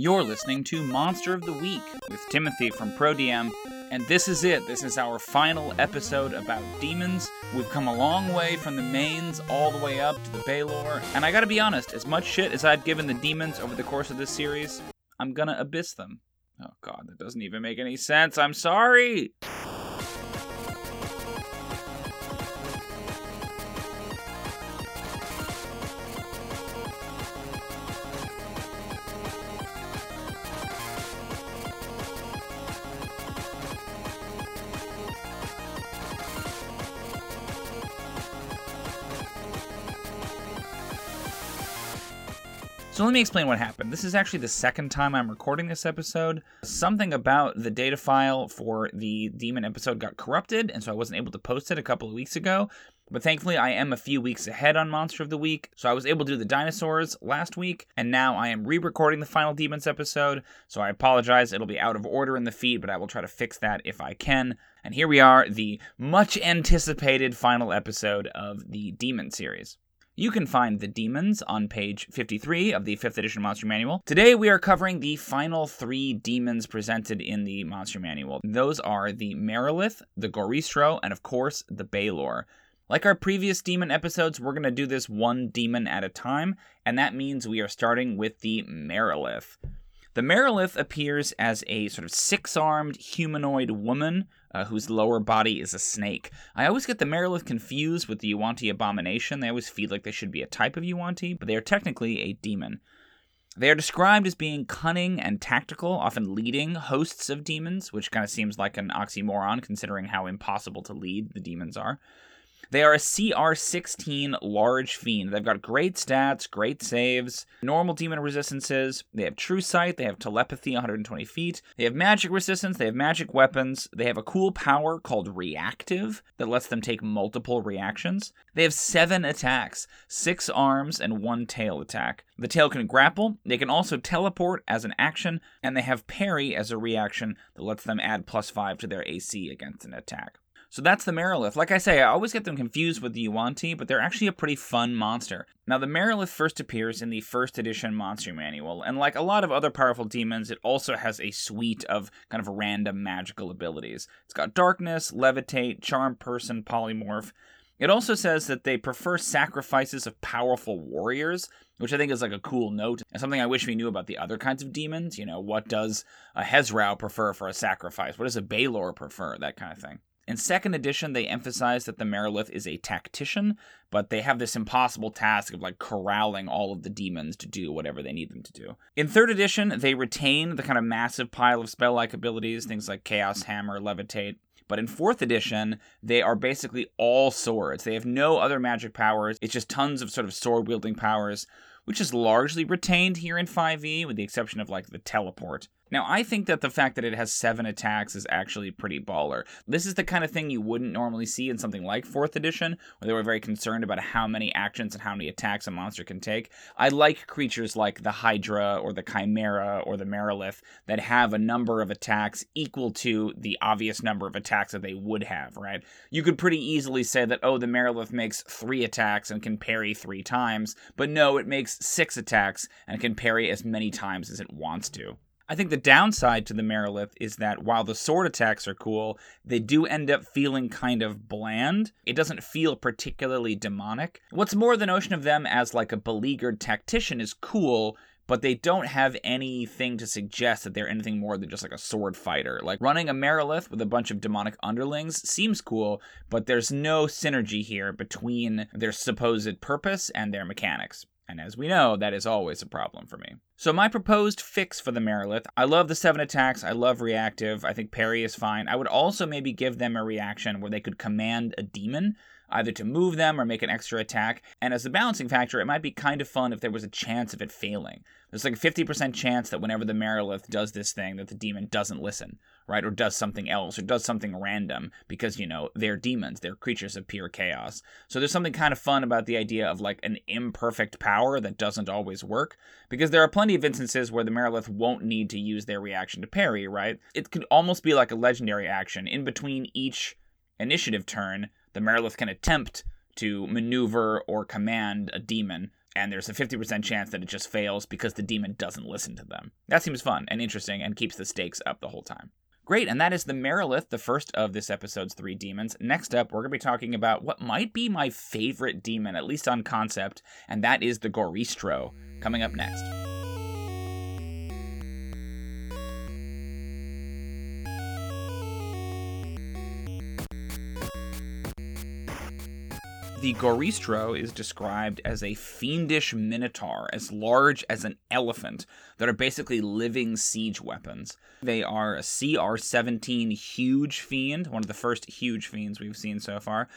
You're listening to Monster of the Week with Timothy from ProDM, and this is it. This is our final episode about demons. We've come a long way from the Manes all the way up to the Balor, and I gotta be honest, as much shit as I've given the demons over the course of this series, I'm gonna abyss them. Oh god, that doesn't even make any sense. I'm sorry! So let me explain what happened. This is actually the second time I'm recording this episode. Something about the data file for the demon episode got corrupted, and so I wasn't able to post it a couple of weeks ago. But thankfully, I am a few weeks ahead on Monster of the Week, so I was able to do the dinosaurs last week, and now I am re recording the final Demons episode, so I apologize. It'll be out of order in the feed, but I will try to fix that if I can. And here we are, the much anticipated final episode of the Demon series. You can find the demons on page 53 of the 5th edition Monster Manual. Today we are covering the final three demons presented in the Monster Manual. Those are the Marilith, the Goristro, and of course the Balor. Like our previous demon episodes, we're going to do this one demon at a time, and that means we are starting with the Marilith. The Marilith appears as a sort of six armed humanoid woman uh, whose lower body is a snake. I always get the Marilith confused with the Yuan-ti abomination. They always feel like they should be a type of Yuan-ti, but they are technically a demon. They are described as being cunning and tactical, often leading hosts of demons, which kind of seems like an oxymoron considering how impossible to lead the demons are. They are a CR16 large fiend. They've got great stats, great saves, normal demon resistances. They have true sight. They have telepathy 120 feet. They have magic resistance. They have magic weapons. They have a cool power called reactive that lets them take multiple reactions. They have seven attacks, six arms, and one tail attack. The tail can grapple. They can also teleport as an action, and they have parry as a reaction that lets them add plus five to their AC against an attack. So that's the Marilith. Like I say, I always get them confused with the Yuan-ti, but they're actually a pretty fun monster. Now, the Marilith first appears in the first edition Monster Manual, and like a lot of other powerful demons, it also has a suite of kind of random magical abilities. It's got Darkness, Levitate, Charm Person, Polymorph. It also says that they prefer sacrifices of powerful warriors, which I think is like a cool note and something I wish we knew about the other kinds of demons. You know, what does a Hezrou prefer for a sacrifice? What does a Balor prefer? That kind of thing. In second edition, they emphasize that the Marilith is a tactician, but they have this impossible task of like corralling all of the demons to do whatever they need them to do. In third edition, they retain the kind of massive pile of spell like abilities, things like Chaos Hammer, Levitate. But in fourth edition, they are basically all swords. They have no other magic powers. It's just tons of sort of sword wielding powers, which is largely retained here in 5e, with the exception of like the teleport. Now, I think that the fact that it has seven attacks is actually pretty baller. This is the kind of thing you wouldn't normally see in something like 4th edition, where they were very concerned about how many actions and how many attacks a monster can take. I like creatures like the Hydra or the Chimera or the Marilith that have a number of attacks equal to the obvious number of attacks that they would have, right? You could pretty easily say that, oh, the Marilith makes three attacks and can parry three times, but no, it makes six attacks and can parry as many times as it wants to. I think the downside to the Marilith is that while the sword attacks are cool, they do end up feeling kind of bland. It doesn't feel particularly demonic. What's more, the notion of them as like a beleaguered tactician is cool, but they don't have anything to suggest that they're anything more than just like a sword fighter. Like running a Marilith with a bunch of demonic underlings seems cool, but there's no synergy here between their supposed purpose and their mechanics. And as we know, that is always a problem for me. So, my proposed fix for the Marilith I love the seven attacks. I love reactive. I think parry is fine. I would also maybe give them a reaction where they could command a demon, either to move them or make an extra attack. And as a balancing factor, it might be kind of fun if there was a chance of it failing. There's like a 50% chance that whenever the Marilith does this thing, that the demon doesn't listen, right? Or does something else, or does something random, because, you know, they're demons, they're creatures of pure chaos. So there's something kind of fun about the idea of like an imperfect power that doesn't always work, because there are plenty of instances where the Marilith won't need to use their reaction to parry, right? It could almost be like a legendary action. In between each initiative turn, the Marilith can attempt to maneuver or command a demon and there's a 50% chance that it just fails because the demon doesn't listen to them. That seems fun and interesting and keeps the stakes up the whole time. Great, and that is the Marilith, the first of this episode's three demons. Next up, we're going to be talking about what might be my favorite demon, at least on concept, and that is the Goristro, coming up next. The Goristro is described as a fiendish minotaur as large as an elephant that are basically living siege weapons. They are a CR 17 huge fiend, one of the first huge fiends we've seen so far.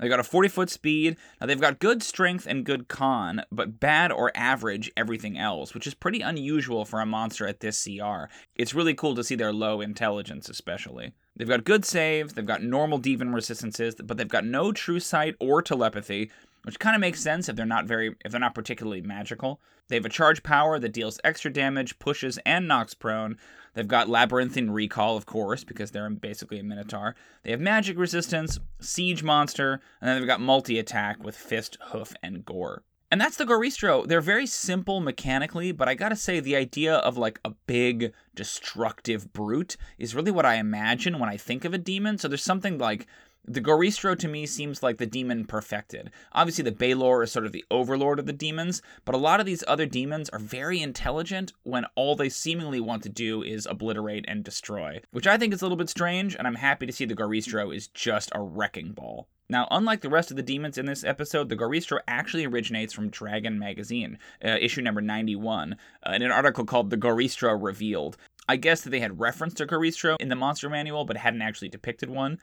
They got a 40 foot speed. Now they've got good strength and good con, but bad or average everything else, which is pretty unusual for a monster at this CR. It's really cool to see their low intelligence, especially. They've got good saves, they've got normal demon resistances, but they've got no true sight or telepathy, which kind of makes sense if they're not very if they're not particularly magical. They have a charge power that deals extra damage, pushes, and knocks prone. They've got labyrinthine recall, of course, because they're basically a minotaur. They have magic resistance, siege monster, and then they've got multi attack with fist, hoof, and gore. And that's the Goristro. They're very simple mechanically, but I gotta say, the idea of like a big, destructive brute is really what I imagine when I think of a demon. So there's something like the Goristro to me seems like the demon perfected. Obviously, the Balor is sort of the overlord of the demons, but a lot of these other demons are very intelligent when all they seemingly want to do is obliterate and destroy, which I think is a little bit strange, and I'm happy to see the Goristro is just a wrecking ball. Now, unlike the rest of the demons in this episode, the Goristro actually originates from Dragon Magazine, uh, issue number 91, uh, in an article called The Goristro Revealed. I guess that they had referenced a Goristro in the monster manual, but hadn't actually depicted one.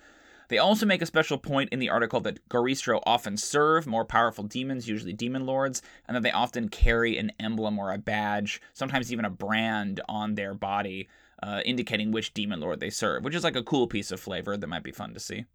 They also make a special point in the article that Goristro often serve more powerful demons, usually demon lords, and that they often carry an emblem or a badge, sometimes even a brand on their body, uh, indicating which demon lord they serve, which is like a cool piece of flavor that might be fun to see.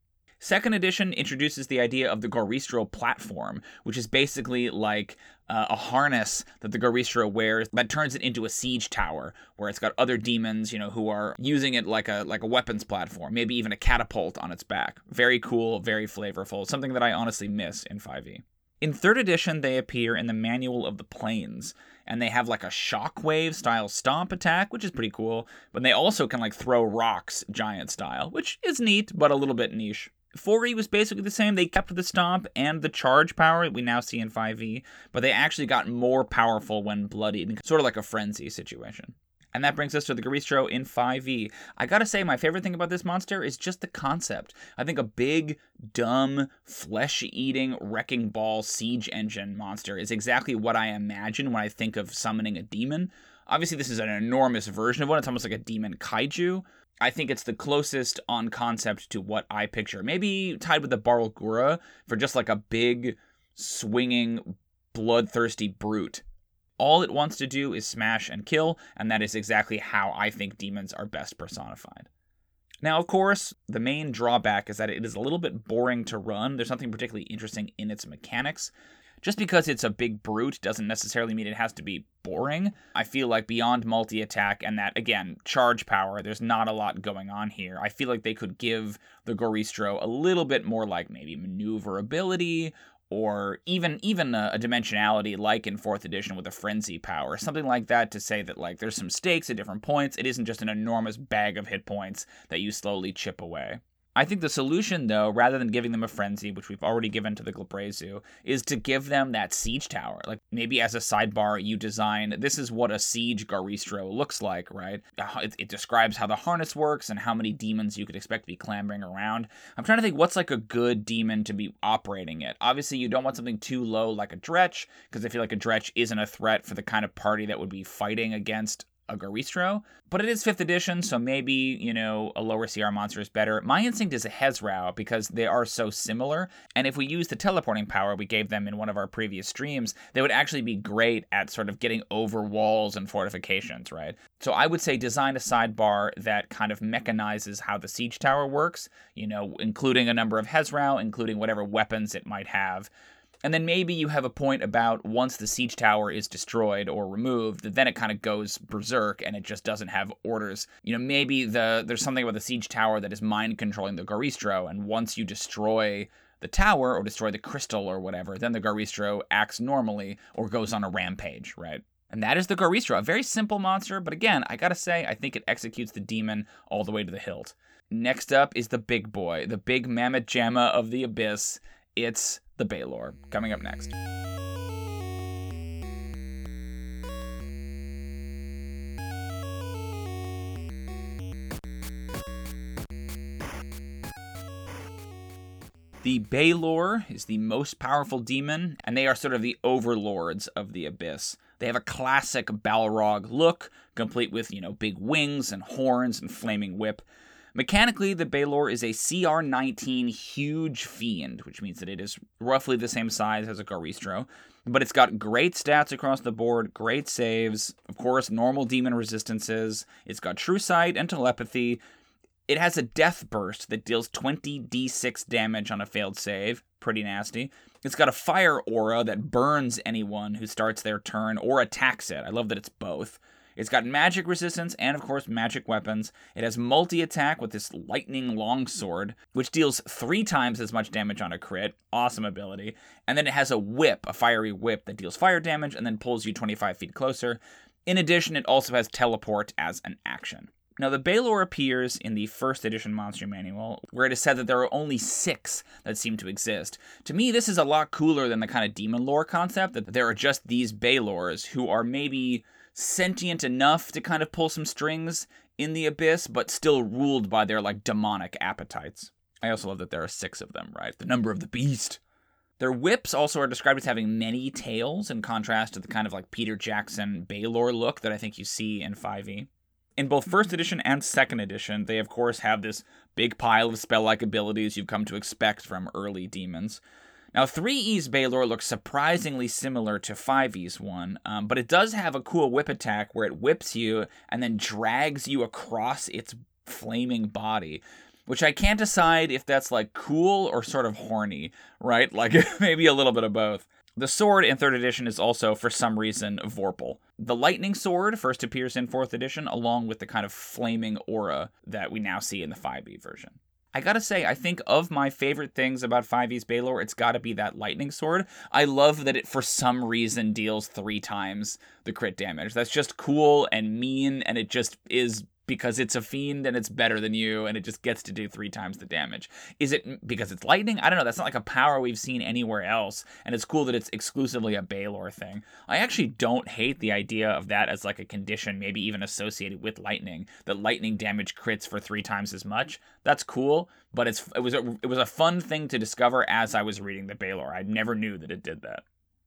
Second edition introduces the idea of the Goristro platform, which is basically like uh, a harness that the Goristro wears that turns it into a siege tower, where it's got other demons, you know, who are using it like a like a weapons platform, maybe even a catapult on its back. Very cool, very flavorful, something that I honestly miss in 5e. In third edition, they appear in the Manual of the Planes, and they have like a shockwave style stomp attack, which is pretty cool. But they also can like throw rocks giant style, which is neat, but a little bit niche. 4E was basically the same. They kept the stomp and the charge power that we now see in 5E, but they actually got more powerful when bloodied, sort of like a frenzy situation. And that brings us to the Goristro in 5e. I gotta say, my favorite thing about this monster is just the concept. I think a big, dumb, flesh eating, wrecking ball siege engine monster is exactly what I imagine when I think of summoning a demon. Obviously, this is an enormous version of one. It's almost like a demon kaiju, I think it's the closest on concept to what I picture. Maybe tied with the Barlgura for just like a big, swinging, bloodthirsty brute. All it wants to do is smash and kill, and that is exactly how I think demons are best personified. Now, of course, the main drawback is that it is a little bit boring to run. There's nothing particularly interesting in its mechanics. Just because it's a big brute doesn't necessarily mean it has to be boring. I feel like beyond multi attack and that, again, charge power, there's not a lot going on here. I feel like they could give the Goristro a little bit more like maybe maneuverability or even even a, a, dimensionality like in fourth edition with a frenzy power something like that to say that like there's some stakes at different points it isn't just an enormous bag of hit points that you slowly chip away I think the solution, though, rather than giving them a frenzy, which we've already given to the Glabrezu, is to give them that siege tower. Like maybe as a sidebar, you design this is what a siege Goristro looks like, right? It, it, describes how the harness works and how many demons you could expect to be clambering around. I'm trying to think what's like a good demon to be operating it. Obviously, you don't want something too low like a Dretch, because I feel like a Dretch isn't a threat for the kind of party that would be fighting against a Goristro, but it is 5th edition, so maybe, you know, a lower CR monster is better. My instinct is a Hezrou because they are so similar, and if we use the teleporting power we gave them in one of our previous streams, they would actually be great at sort of getting over walls and fortifications, right? So I would say design a sidebar that kind of mechanizes how the siege tower works, you know, including a number of Hezrou, including whatever weapons it might have, and then maybe you have a point about once the siege tower is destroyed or removed, then it kind of goes berserk and it just doesn't have orders. You know, maybe the there's something about the siege tower that is mind controlling the Goristro, and once you destroy the tower or destroy the crystal or whatever, then the Goristro acts normally or goes on a rampage, right? And that is the Goristro, a very simple monster, but again, I gotta say, I think it executes the demon all the way to the hilt. Next up is the big boy, the big mammoth jamma of the abyss. It's the Balor, coming up next. The Balor is the most powerful demon, and they are sort of the overlords of the Abyss. They have a classic Balrog look, complete with, you know, big wings and horns and flaming whip. Mechanically, the Balor is a CR19 huge fiend, which means that it is roughly the same size as a Goristro, but it's got great stats across the board, great saves, of course, normal demon resistances, it's got true sight and telepathy, it has a death burst that deals 20d6 damage on a failed save. Pretty nasty. It's got a fire aura that burns anyone who starts their turn or attacks it. I love that it's both. It's got magic resistance and, of course, magic weapons. It has multi attack with this lightning longsword, which deals three times as much damage on a crit. Awesome ability. And then it has a whip, a fiery whip that deals fire damage and then pulls you 25 feet closer. In addition, it also has teleport as an action. Now, the Balor appears in the first edition Monster Manual, where it is said that there are only six that seem to exist. To me, this is a lot cooler than the kind of demon lore concept that there are just these Balors who are maybe sentient enough to kind of pull some strings in the abyss, but still ruled by their like demonic appetites. I also love that there are six of them, right? The number of the beast. Their whips also are described as having many tails, in contrast to the kind of like Peter Jackson Balor look that I think you see in 5e. In both first mm-hmm. edition and second edition, they of course have this big pile of spell like abilities you've come to expect from early demons. Now, 3E's Balor looks surprisingly similar to 5E's one, um, but it does have a cool whip attack where it whips you and then drags you across its flaming body, which I can't decide if that's like cool or sort of horny, right? Like maybe a little bit of both. The sword in 3rd edition is also, for some reason, Vorpal. The lightning sword first appears in 4th edition, along with the kind of flaming aura that we now see in the 5e version. I gotta say, I think of my favorite things about 5e's Balor, it's gotta be that lightning sword. I love that it, for some reason, deals three times the crit damage. That's just cool and mean, and it just is because it's a fiend and it's better than you and it just gets to do three times the damage. Is it because it's lightning? I don't know. That's not like a power we've seen anywhere else. And it's cool that it's exclusively a Balor thing. I actually don't hate the idea of that as like a condition, maybe even associated with lightning, that lightning damage crits for three times as much. That's cool, but it's it was a, it was a fun thing to discover as I was reading the Balor. I never knew that it did that.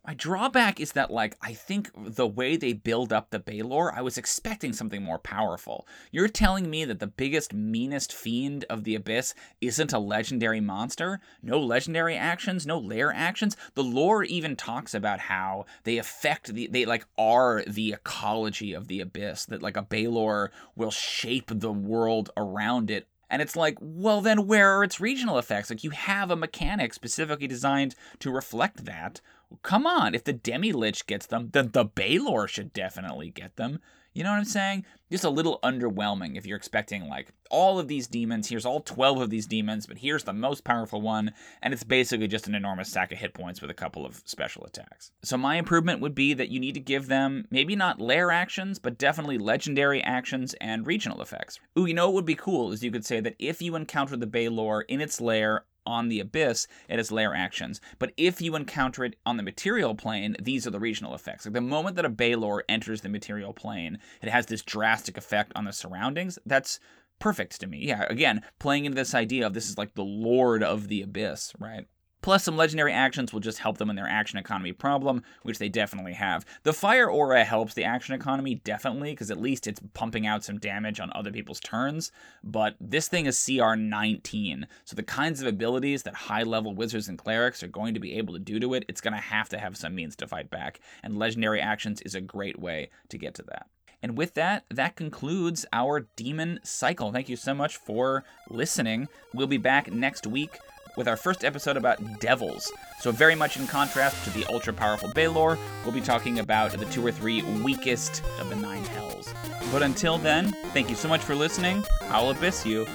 My drawback is that, like, I think the way they build up the Balor, I was expecting something more powerful. You're telling me that the biggest, meanest fiend of the Abyss isn't a legendary monster? No legendary actions, no lair actions? The lore even talks about how they affect the, they, like, are the ecology of the Abyss, that, like, a Balor will shape the world around it and it's like, well, then where are its regional effects? Like, you have a mechanic specifically designed to reflect that. Come on, if the Demi Lich gets them, then the Balor should definitely get them. You know what I'm saying? Just a little underwhelming if you're expecting like all of these demons. Here's all 12 of these demons, but here's the most powerful one, and it's basically just an enormous stack of hit points with a couple of special attacks. So my improvement would be that you need to give them maybe not lair actions, but definitely legendary actions and regional effects. Ooh, you know what would be cool is you could say that if you encounter the Balor in its lair on the abyss, it has lair actions. But if you encounter it on the material plane, these are the regional effects. Like the moment that a Balor enters the material plane, it has this drastic effect on the surroundings. That's perfect to me. Yeah, again, playing into this idea of this is like the lord of the abyss, right? Plus, some legendary actions will just help them in their action economy problem, which they definitely have. The Fire Aura helps the action economy, definitely, because at least it's pumping out some damage on other people's turns. But this thing is CR 19, so the kinds of abilities that high level wizards and clerics are going to be able to do to it, it's going to have to have some means to fight back. And legendary actions is a great way to get to that. And with that, that concludes our demon cycle. Thank you so much for listening. We'll be back next week with our first episode about devils. So, very much in contrast to the ultra powerful Balor, we'll be talking about the two or three weakest of the nine hells. But until then, thank you so much for listening. I'll abyss you,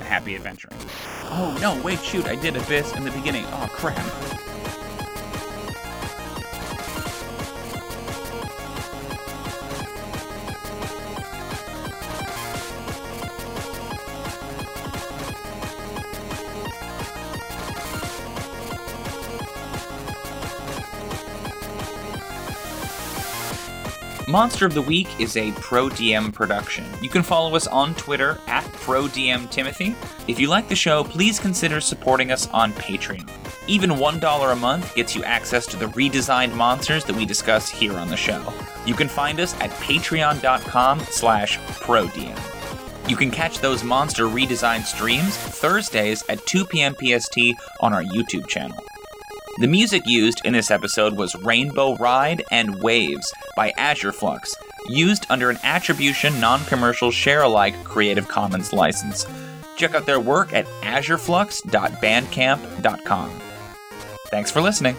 happy adventuring. Oh no, wait, shoot, I did Abyss in the beginning. Oh crap. Monster of the Week is a ProDM production. You can follow us on Twitter at ProDMTimothy. If you like the show, please consider supporting us on Patreon. Even $1 a month gets you access to the redesigned monsters that we discuss here on the show. You can find us at patreon.com slash ProDM. You can catch those monster redesigned streams Thursdays at 2 p.m. PST on our YouTube channel. The music used in this episode was Rainbow Ride and Waves by Azure Flux, used under an attribution non commercial share alike Creative Commons license. Check out their work at azureflux.bandcamp.com. Thanks for listening.